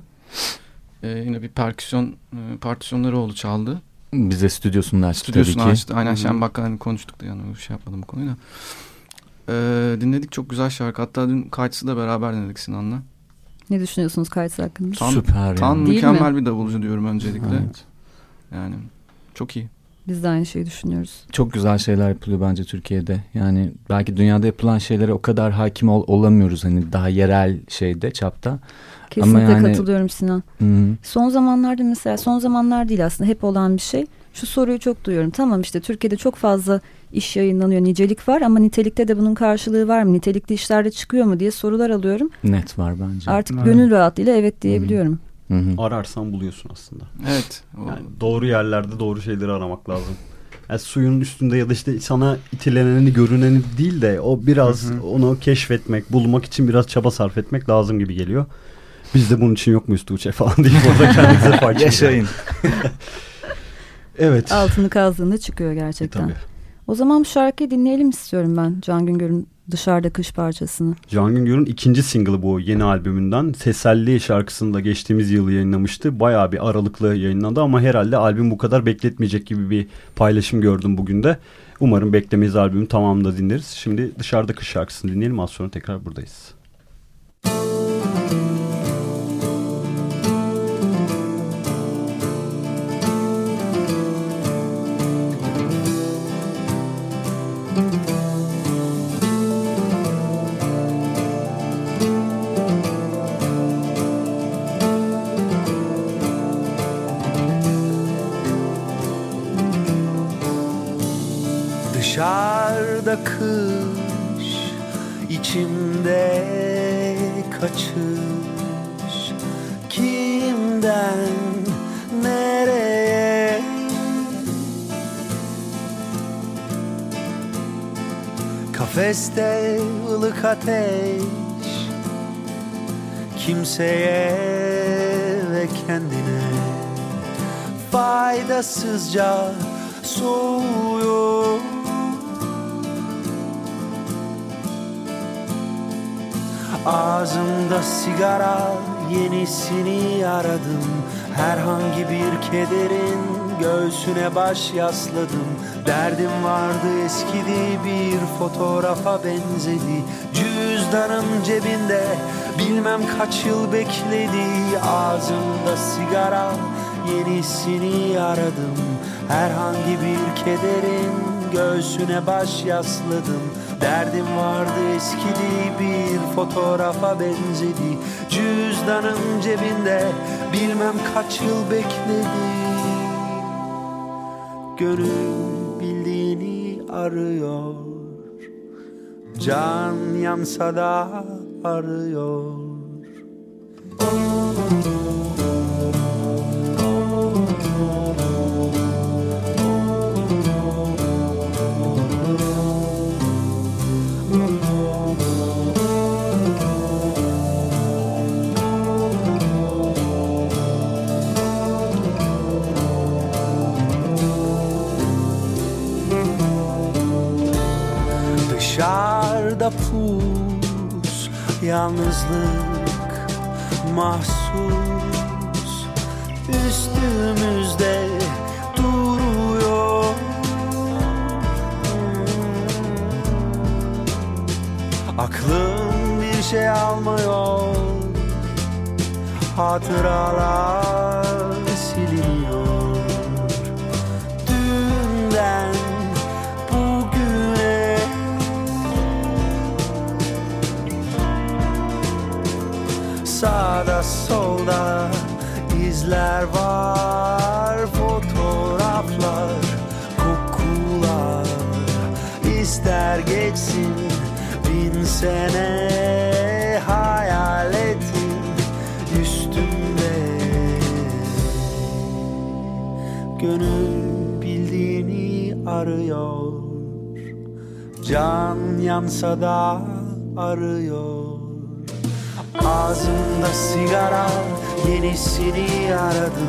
Ee, yine bir perküsyon e, partisyonları oldu çaldı. Bize stüdyosunu açtı Stüdyosunu tabii ki. açtı. Aynen Hı hı. Şen Bakkan hani konuştuk da yani şey yapmadım bu konuyu da. Ee, dinledik çok güzel şarkı. Hatta dün kayıtsı da beraber dinledik Sinan'la. Ne düşünüyorsunuz kayıt hakkında? Tam, Süper tam yani. Mükemmel bir davulcu diyorum öncelikle. Evet. Yani çok iyi. Biz de aynı şeyi düşünüyoruz. Çok güzel şeyler yapılıyor bence Türkiye'de. Yani belki dünyada yapılan şeylere o kadar hakim ol- olamıyoruz hani daha yerel şeyde çapta. Kesinlikle yani- katılıyorum Sinan. Hı hı. Son zamanlarda mesela son zamanlar değil aslında hep olan bir şey. Şu soruyu çok duyuyorum. Tamam işte Türkiye'de çok fazla iş yayınlanıyor. Nicelik var ama nitelikte de bunun karşılığı var mı? Nitelikli işlerde çıkıyor mu diye sorular alıyorum. Net var bence. Artık Evet. gönül rahatlığıyla evet diyebiliyorum. Hı hı. Ararsan buluyorsun aslında. Evet. o- Yani doğru yerlerde doğru şeyleri aramak lazım. Yani suyun üstünde ya da işte sana itileneni görüneni değil de o biraz onu keşfetmek, bulmak için biraz çaba sarf etmek lazım gibi geliyor. Biz de bunun için yok muyuz Tuğçe falan deyip orada kendimize fark Yaşayın. Evet. Altını kazdığında çıkıyor E, gerçekten. tabii. O zaman bu şarkıyı dinleyelim istiyorum ben. Can Güngör'ün Dışarıda Kış parçasını. Can Güngör'ün ikinci single'ı bu yeni albümünden. Seselli şarkısını da geçtiğimiz yıl yayınlamıştı. Bayağı bir aralıklı yayınlandı ama herhalde albüm bu kadar bekletmeyecek gibi bir paylaşım gördüm bugün de. Umarım beklemeyiz albümün tamamını da dinleriz. Şimdi dışarıda kış şarkısını dinleyelim az sonra tekrar buradayız. Dışarıda kış içimde kaçış. Kimden nereye? Kafeste ılık ateş Kimseye ve kendine. Faydasızca soğuyor Ağzımda sigara yenisini aradım. Herhangi bir kederin göğsüne baş yasladım. Derdim vardı eskidi bir fotoğrafa benzedi. Cüzdanım cebinde bilmem kaç yıl bekledi. Ağzımda sigara yenisini aradım. Herhangi bir kederin göğsüne baş yasladım. Derdim vardı eskidi bir fotoğrafa benzedi. Cüzdanım cebinde bilmem kaç yıl bekledi. Gönül bildiğini arıyor. Can yansa da arıyor. Dışarıda Yalnızlık mahsus. Üstümüzde duruyor. Aklım bir şey almıyor. Hatıralar siliniyor. Dünden Sağda solda izler var Fotoğraflar, kokular. İster geçsin bin sene Hayal ettim üstümde. Gönül bildiğini arıyor Can yansa da arıyor Ağzımda sigara yenisini aradım.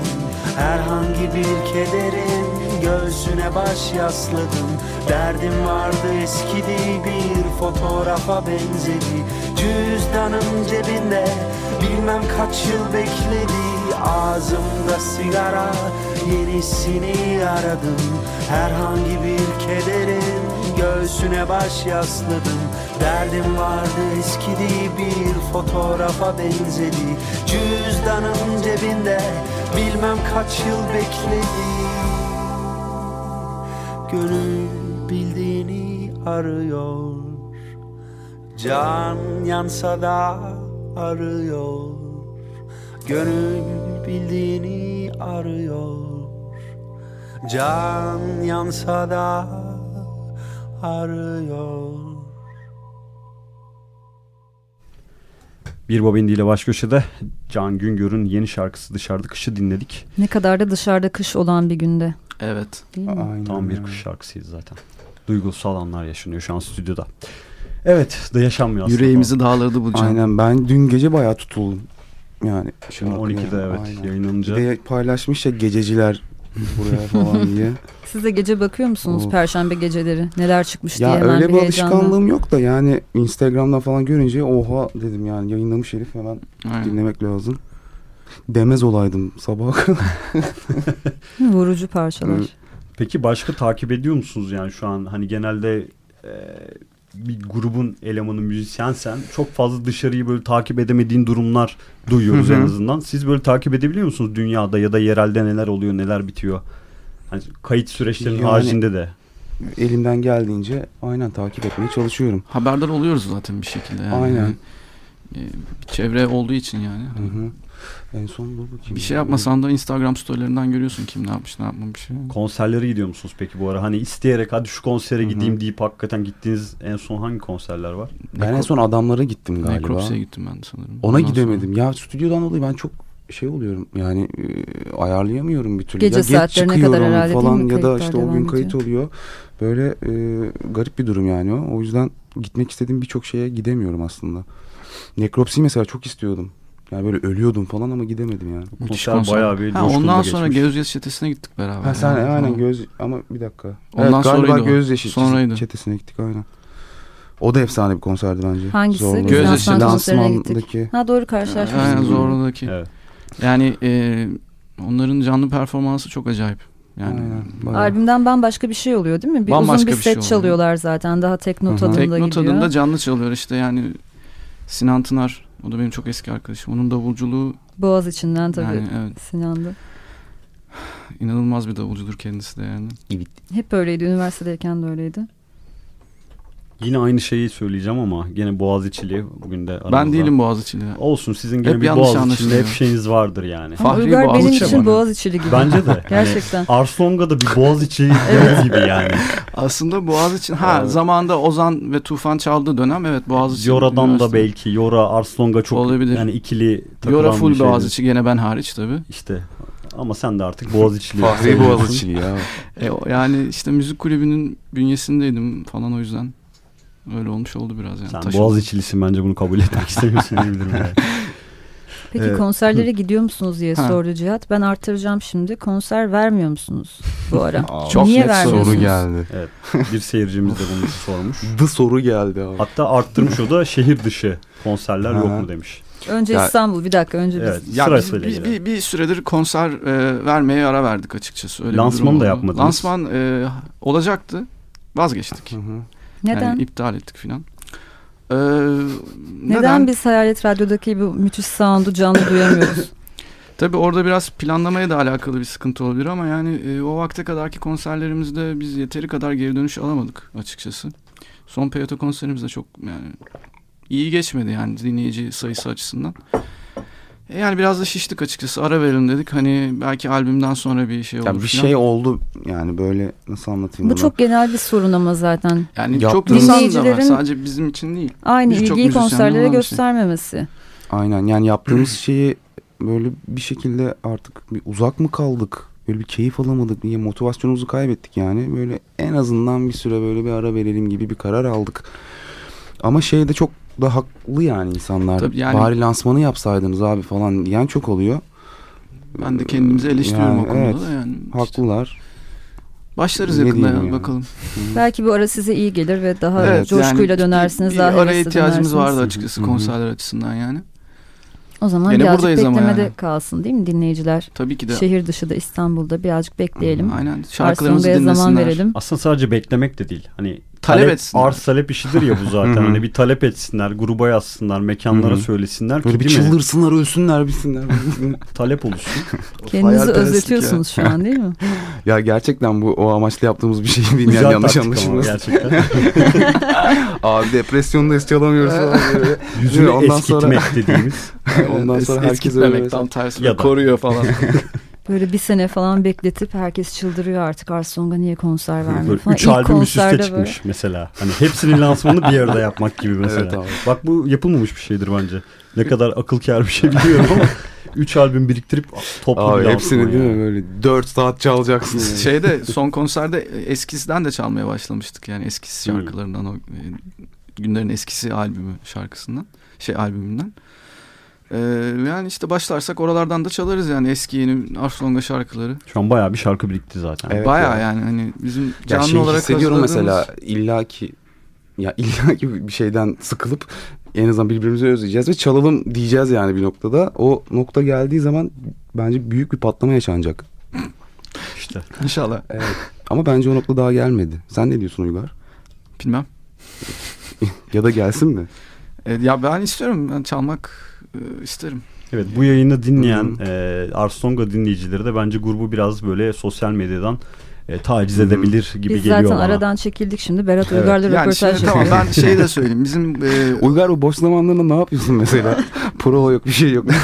Herhangi bir kederin göğsüne baş yasladım. Derdim vardı eskidi bir fotoğrafa benzedi. Cüzdanım cebinde bilmem kaç yıl bekledi. Ağzımda sigara yenisini aradım. Herhangi bir kederin göğsüne baş yasladım. Derdim vardı eskidi bir fotoğrafa benzedi. Cüzdanım cebinde bilmem kaç yıl bekledi. Gönül bildiğini arıyor. Can yansa da arıyor. Gönül bildiğini arıyor. Can yansa da arıyor Bir Bobindi ile baş köşede Can Güngör'ün yeni şarkısı Dışarıda Kış'ı dinledik. Ne kadar da dışarıda kış olan bir günde. Evet. Aynen. Tam bir kış şarkısıydı zaten. Duygusal anlar yaşanıyor şu an stüdyoda. Evet da yaşanmıyor aslında. Yüreğimizi dağladı bu can. Aynen ben dün gece bayağı tutuldum. Yani Şimdi şarkıya. 12'de evet Aynen. yayınlanınca. Bir de paylaşmış ya gececiler buraya falan diye. Siz de gece bakıyor musunuz Of. perşembe geceleri? Neler çıkmış diye ya hemen öyle bir bir heyecanla. alışkanlığım yok da yani Instagram'dan falan görünce oha dedim yani yayınlamış herif hemen Aynen. dinlemek lazım. Demez olaydım sabaha kadar. Vurucu parçalar. Evet. Peki başka takip ediyor musunuz yani şu an hani genelde e, bir grubun elemanı müzisyensen çok fazla dışarıyı böyle takip edemediğin durumlar duyuyoruz Hı hı. en azından. Siz böyle takip edebiliyor musunuz dünyada ya da yerelde neler oluyor neler bitiyor? Hani kayıt süreçlerinin Yani- haricinde de. Elimden geldiğince aynen takip etmeye çalışıyorum. Haberdar oluyoruz zaten bir şekilde. Yani. Aynen. Ee, bir çevre olduğu için yani. Hı hı. En son dur bakayım. Bir şey yapmasan da Instagram storylerinden görüyorsun kim ne yapmış ne yapmamış. Konserlere gidiyor musunuz peki bu ara? Hani isteyerek hadi şu konsere Hı hı. gideyim deyip hakikaten gittiğiniz en son hangi konserler var? Ben en son adamlara gittim galiba. Necropsy'ye gittim ben sanırım. Ona Ondan gidemedim. Ya stüdyodan dolayı ben çok şey oluyorum yani e, ayarlayamıyorum bir türlü. Gece ya geç saatlerine kadar çıkıyorum herhalde falan ya da işte o gün kayıt ediyor. oluyor. Böyle e, garip bir durum yani o. O yüzden gitmek istediğim birçok şeye gidemiyorum aslında. Nekropsi mesela çok istiyordum. Yani böyle ölüyordum falan ama gidemedim yani. Müthiş Konser konser. bayağı bir Ha, ondan da sonra geçmiş. Gözyaşı Çetesi'ne gittik beraber. Ha sen yani. aynen göz ama bir dakika. Ondan evet, galiba sonraydı gözyaşı Sonraydı. çetesine gittik aynen. O da efsane bir konserdi bence. Hangisi? Zorlu. Gözyaşı Lansmandaki. Ha doğru karşılaşmıştık. Aynen Zorlu'daki. Evet. Yani e, onların canlı performansı çok acayip. Yani Aynen. Albümden bambaşka bir şey oluyor değil mi? Bir Bambaşka uzun bir bir şey set oluyor. çalıyorlar zaten. Daha tekno Hı hı. tadında tekno gidiyor. tadında canlı çalıyor işte yani Sinan Tınar o da benim çok eski arkadaşım. Onun davulculuğu Boğaz içinden tabii yani evet Sinan'da. inanılmaz bir davulcudur kendisi de yani. Hep öyleydi. Üniversitedeyken de öyleydi. Yine aynı şeyi söyleyeceğim ama gene Boğaziçi'li bugün de aramızda. Ben değilim Boğaziçi'li. Olsun sizin gene Hep bir anlaşılıyor. hep şeyiniz vardır yani. Ama Fahri Uygar benim için. Boğaziçi'li gibi. Bence de. Gerçekten. Hani Arslong'a da bir Boğaziçi gibi yani. Aslında Boğaziçi ha Evet. zamanda Ozan ve Tufan çaldığı dönem evet Boğaziçi. Yora'dan da belki Yora Arslong'a çok Olabilir. yani ikili takılan Yora full. Boğaziçi gene ben hariç tabi. İşte ama sen de artık Boğaziçi'li. Fahri sayılıyorsun. Boğaziçi ya. E, yani işte müzik kulübünün bünyesindeydim falan o yüzden. Öyle olmuş oldu biraz yani. Sen Taşıdı. Boğaziçi'lisin bence bunu kabul etmek istemiyorsun yani. Peki Evet. konserlere gidiyor musunuz diye Ha. sordu Cihat. Ben artıracağım şimdi. Konser vermiyor musunuz bu ara? Çok Niye net vermiyorsunuz? Soru geldi. Bir seyircimiz de bunu sormuş. The soru geldi abi. Hatta arttırmış o da şehir dışı konserler yok Ha. mu demiş. Önce Ya- İstanbul bir dakika önce Evet. biz. Ya biz, Sırasıyla biz bir, bir süredir konser e, vermeye ara verdik açıkçası. Öyle bir Lansman da yapmadınız. Lansman e, olacaktı. Vazgeçtik. Hı hı. Neden? Yani iptal ettik filan. Ee, neden? neden? biz Hayalet Radyo'daki bu müthiş sound'u canlı duyamıyoruz? Tabii orada biraz planlamaya da alakalı bir sıkıntı olabilir ama yani e, o vakte kadarki konserlerimizde biz yeteri kadar geri dönüş alamadık açıkçası. Son Peyote konserimiz de çok yani iyi geçmedi yani dinleyici sayısı açısından. Yani biraz da şiştik açıkçası. Ara verin dedik. Hani belki albümden sonra bir şey olur. Ya bir falan. şey oldu yani böyle nasıl anlatayım Bu bunu? çok genel bir sorun ama zaten. yani Yaptığımız- çok insan da var. Sadece bizim için değil. Aynı Birçok ilgiyi konserlere şey. göstermemesi. Aynen yani yaptığımız şeyi böyle bir şekilde artık bir uzak mı kaldık? Böyle bir keyif alamadık diye motivasyonumuzu kaybettik yani. Böyle en azından bir süre böyle bir ara verelim gibi bir karar aldık. Ama şey de çok da haklı yani insanlar. Tabii yani- Bari lansmanı yapsaydınız abi falan diyen çok oluyor. Ben de kendimizi eleştiriyorum Yani o konuda evet, da yani. işte Haklılar. başlarız Ne yakında ya, yani. bakalım. Belki bu ara size iyi gelir ve daha Evet, coşkuyla yani dönersiniz. Bir, daha bir araya ihtiyacımız dönersiniz. vardı açıkçası konserler açısından yani. O zaman Gene birazcık beklemede yani. kalsın değil mi dinleyiciler? Tabii ki de. Şehir dışı da İstanbul'da birazcık bekleyelim. Aynen. Şarkılarımızı Arsonga'ya zaman dinlesinler. verelim. Aslında sadece beklemek de değil. Hani Talep talep, etsinler. arz talep işidir ya bu zaten. Hani bir talep etsinler, gruba yazsınlar, mekanlara söylesinler Böyle ki bir değil mi? çıldırsınlar, ölsünler, bitsinler. Talep oluşsun. Kendinizi özletiyorsunuz şu an değil mi? ya gerçekten bu o amaçla yaptığımız bir şey değil yani yanlış anlaşılmasın. gerçekten. Abi depresyondayız çalamıyoruz falan böyle. Yüzünü Ondan eskitmek sonra- dediğimiz. Ondan sonra Es- herkes eskitmemek öyle tam tersi. Ya koruyor falan. Böyle bir sene falan bekletip herkes çıldırıyor artık Arsonga niye konser vermiyor Böyle falan. üç İlk albüm üst üste çıkmış mesela. Hani hepsinin lansmanını bir arada yapmak gibi mesela. Evet abi. Bak bu yapılmamış bir şeydir bence. Ne kadar akıl kâr bir şey biliyorum ama 3 albüm biriktirip toplu Abi bir hepsini değil mi böyle 4 saat çalacaksın. yani. Şeyde son konserde eskisinden de çalmaya başlamıştık yani eskisi Hmm. şarkılarından o e, günlerin eskisi albümü şarkısından şey albümünden. Ee, yani işte başlarsak oralardan da çalarız yani eski yeni Arslonga şarkıları. Şu an bayağı bir şarkı birikti zaten. Evet Bayağı ya. yani hani bizim Ya canlı şey olarak hissediyorum hazırladığımız- mesela illaki ya illaki bir şeyden sıkılıp en azından birbirimizi özleyeceğiz ve çalalım diyeceğiz yani bir noktada. O nokta geldiği zaman bence büyük bir patlama yaşanacak. İşte. İnşallah. Evet. Ama bence o nokta daha gelmedi. Sen ne diyorsun Uygar? Bilmem. Ya da gelsin mi? E, ya ben istiyorum. Ben çalmak e, isterim. Evet bu yayını dinleyen Hı e, Arsonga dinleyicileri de bence grubu biraz böyle sosyal medyadan e, taciz edebilir gibi Biz geliyor zaten bana. aradan çekildik şimdi. Berat Evet. Uygar'la Yani röportaj şimdi tamam ben şey de söyleyeyim. Bizim e, Uygar bu boş zamanlarında ne yapıyorsun mesela? Prova yok bir şey yok.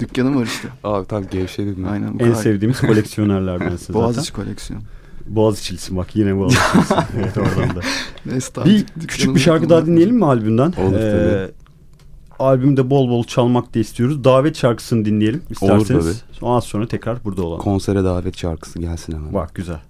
dükkanım var işte. Abi tam gevşedin. Aynen. bu En kadar. sevdiğimiz koleksiyonerlerdensin zaten. Boğaziçi koleksiyon. Boğaziçi'lisin bak yine Boğaziçi'lisin. evet oradan da. Neyse. Bir küçük bir şarkı daha dinleyelim mi albümden? Olur tabii. Albümde bol bol çalmak da istiyoruz. Davet şarkısını dinleyelim isterseniz. tabii. Ondan sonra tekrar burada olalım. Konsere davet şarkısı gelsin hemen. Bak güzel.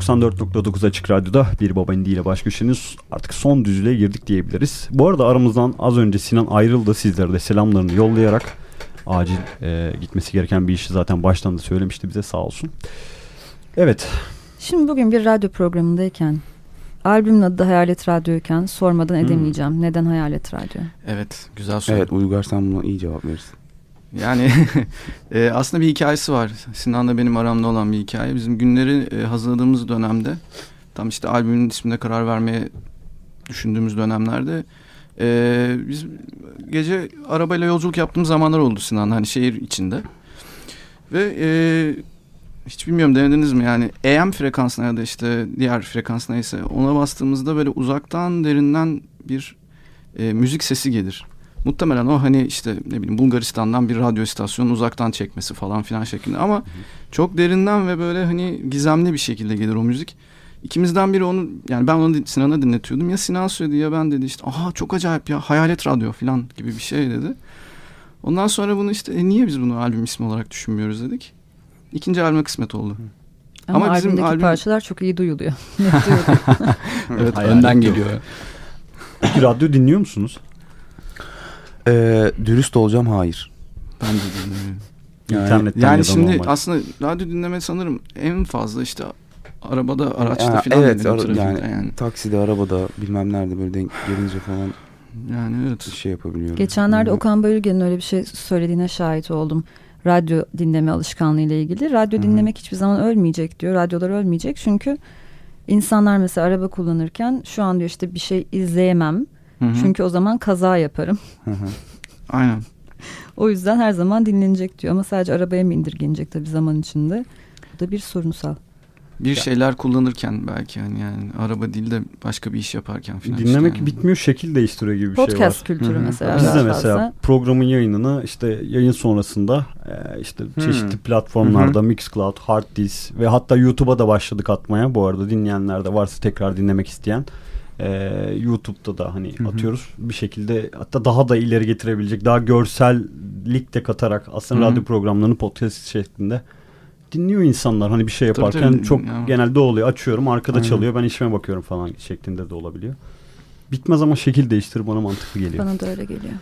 94.9 Açık Radyo'da Bir Baba İndi ile baş köşeniz artık son düzlüğe girdik diyebiliriz. Bu arada aramızdan az önce Sinan ayrıldı sizlere de selamlarını yollayarak acil e, gitmesi gereken bir işi zaten baştan da söylemişti bize sağ olsun. Evet. Şimdi bugün bir radyo programındayken albümün adı da Hayalet Radyo'yken sormadan Hmm. edemeyeceğim. Neden Hayalet Radyo? Evet güzel soru. Evet Uygar sen buna iyi cevap verirsin. Yani e, aslında bir hikayesi var. Sinan'la benim aramda olan bir hikaye. Bizim günleri e, hazırladığımız dönemde tam işte albümün ismine karar vermeye düşündüğümüz dönemlerde e, biz gece arabayla yolculuk yaptığımız zamanlar oldu Sinan hani şehir içinde. Ve e, hiç bilmiyorum denediniz mi yani AM frekansına ya da işte diğer frekans neyse ona bastığımızda böyle uzaktan derinden bir e, müzik sesi gelir. Muhtemelen o hani işte ne bileyim Bulgaristan'dan bir radyo istasyonu uzaktan çekmesi falan filan şeklinde ama çok derinden ve böyle hani gizemli bir şekilde gelir o müzik. İkimizden biri onu yani ben onu Sinan'a dinletiyordum. Ya Sinan söyledi ya ben dedi işte aha çok acayip ya hayalet radyo falan gibi bir şey dedi. Ondan sonra bunu işte e, niye biz bunu albüm ismi olarak düşünmüyoruz dedik. İkinci albüme kısmet oldu. Ama, Ama bizim albümdeki albüm- parçalar çok iyi duyuluyor. Evet önden geliyor. Peki radyo dinliyor musunuz? Ee, dürüst olacağım hayır. Ben de dinliyorum. Yani- İnternetten Yani şimdi normal. aslında radyo dinleme sanırım en fazla işte arabada, araçta Ya, falan evet, ara- yani, yani. takside, arabada bilmem nerede böyle denk gelince falan Yani evet. şey yapabiliyorum. Geçenlerde Yani- Okan Bayülgen'in öyle bir şey söylediğine şahit oldum. Radyo dinleme alışkanlığı ile ilgili. Radyo Hı hı. dinlemek hiçbir zaman ölmeyecek diyor. Radyolar ölmeyecek çünkü insanlar mesela araba kullanırken şu an diyor işte bir şey izleyemem. Hı hı. Çünkü o zaman kaza yaparım. Hı hı. Aynen. O yüzden her zaman dinlenecek diyor. Ama sadece arabaya mı indirgenecek tabii zaman içinde. Bu da bir sorunsal. Bir şeyler kullanırken belki hani yani araba değil de başka bir iş yaparken falan. Dinlemek işte yani. bitmiyor şekil değiştiriyor gibi bir Podcast şey var. kültürü Hı hı. mesela. Biz de mesela fazla. programın yayınını işte yayın sonrasında e, işte çeşitli platformlarda Mixcloud, Harddisk ve hatta YouTube'a da başladık atmaya. Bu arada dinleyenler de varsa tekrar dinlemek isteyen e, YouTube'da da hani Hı hı. atıyoruz. Bir şekilde hatta daha da ileri getirebilecek daha görsellik de katarak aslında Hı hı. radyo programlarını podcast şeklinde dinliyor insanlar. Hani bir şey Tabii, yaparken tabii. çok Ya. genelde oluyor. Açıyorum arkada Aynen. çalıyor ben işime bakıyorum falan şeklinde de olabiliyor. Bitmez ama şekil değiştir bana mantıklı geliyor. Bana da öyle geliyor.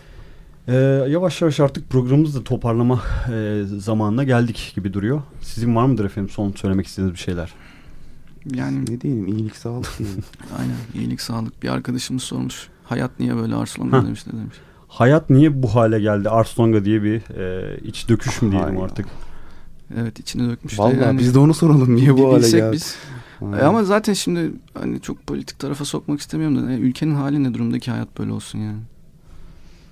Ee, yavaş yavaş artık programımızı da toparlama e, zamanına geldik gibi duruyor. Sizin var mıdır efendim son söylemek istediğiniz bir şeyler? Yani Ne diyelim iyilik sağlık diyelim. aynen iyilik sağlık. Bir arkadaşımız sormuş. Hayat niye böyle Hah. Arslan'da demiş ne demiş. Hayat niye bu hale geldi? Arslanga diye bir e, iç döküş mü diyelim Hayır. artık? Evet içine dökmüş de Vallahi yani. biz de onu soralım niye bu hale geldi. biz. Aynen. Ama zaten şimdi hani çok politik tarafa sokmak istemiyorum da e, ülkenin hali ne durumdaki hayat böyle olsun yani.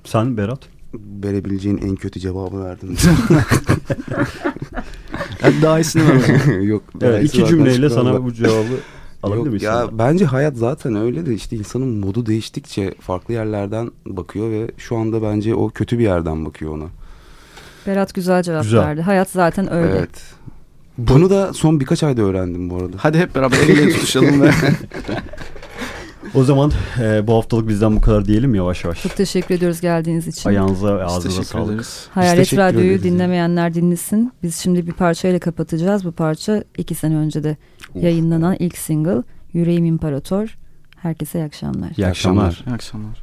Sen Berat? verebileceğin en kötü cevabı verdin. Hadi daha iyisini ver. Yok. Evet, daha iki cümleyle sana bu cevabı alabilir Yok miyiz? ya sana? bence hayat zaten öyle de işte insanın modu değiştikçe farklı yerlerden bakıyor ve şu anda bence o kötü bir yerden bakıyor ona. Berat güzel cevap Güzel. verdi. Hayat zaten öyle. Evet. Bunu da son birkaç ayda öğrendim bu arada. Hadi hep beraber el ele tutuşalım ve O zaman e, bu haftalık bizden bu kadar diyelim yavaş yavaş. Çok teşekkür ediyoruz geldiğiniz için. Ayağınıza ve ağzınıza teşekkür sağlık. ederiz. Hayalet Radyo'yu ederiz. dinlemeyenler dinlesin. Biz şimdi bir parçayla kapatacağız. Bu parça iki sene önce de yayınlanan ilk single Yüreğim İmparator. Herkese iyi akşamlar. İyi akşamlar. İyi akşamlar. Bir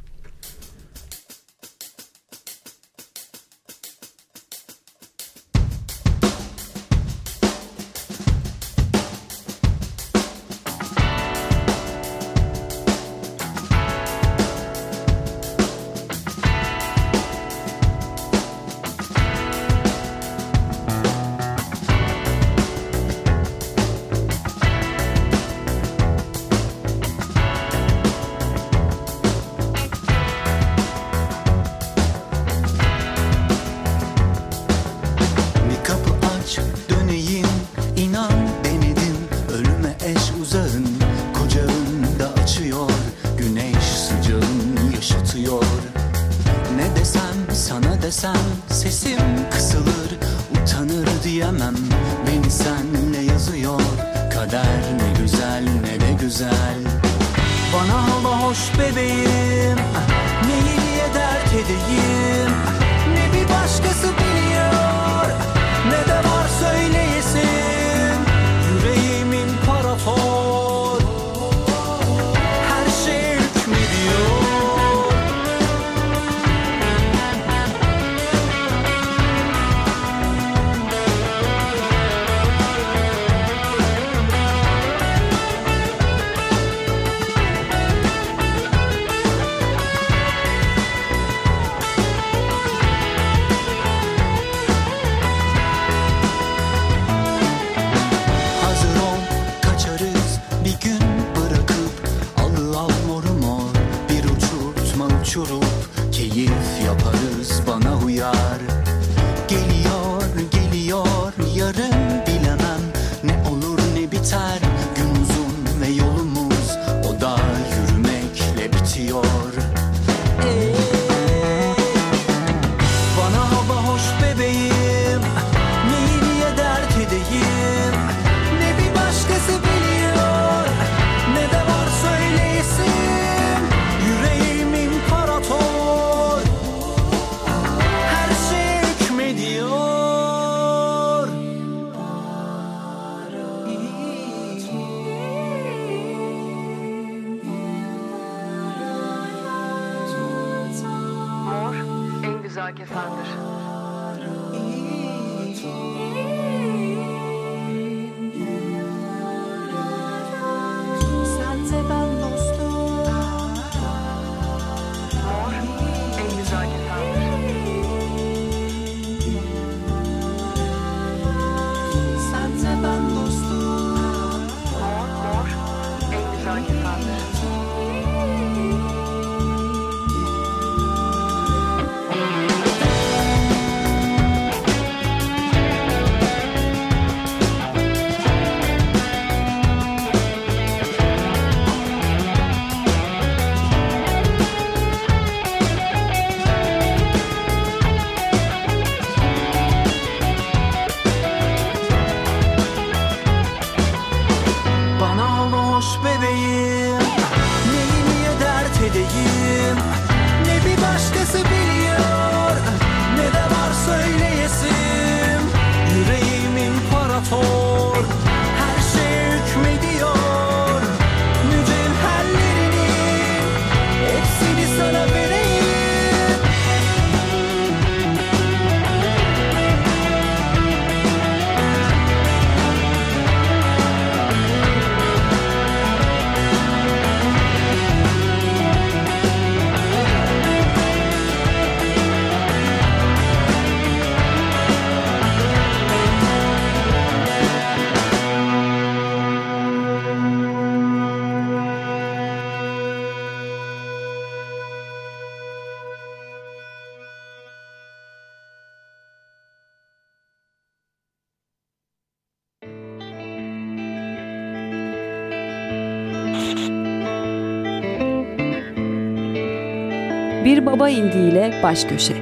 Baba İndi ile Baş Köşe.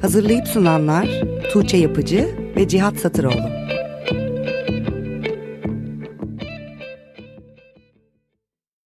Hazırlayıp sunanlar Tuğçe Yapıcı ve Cihat Satıroğlu.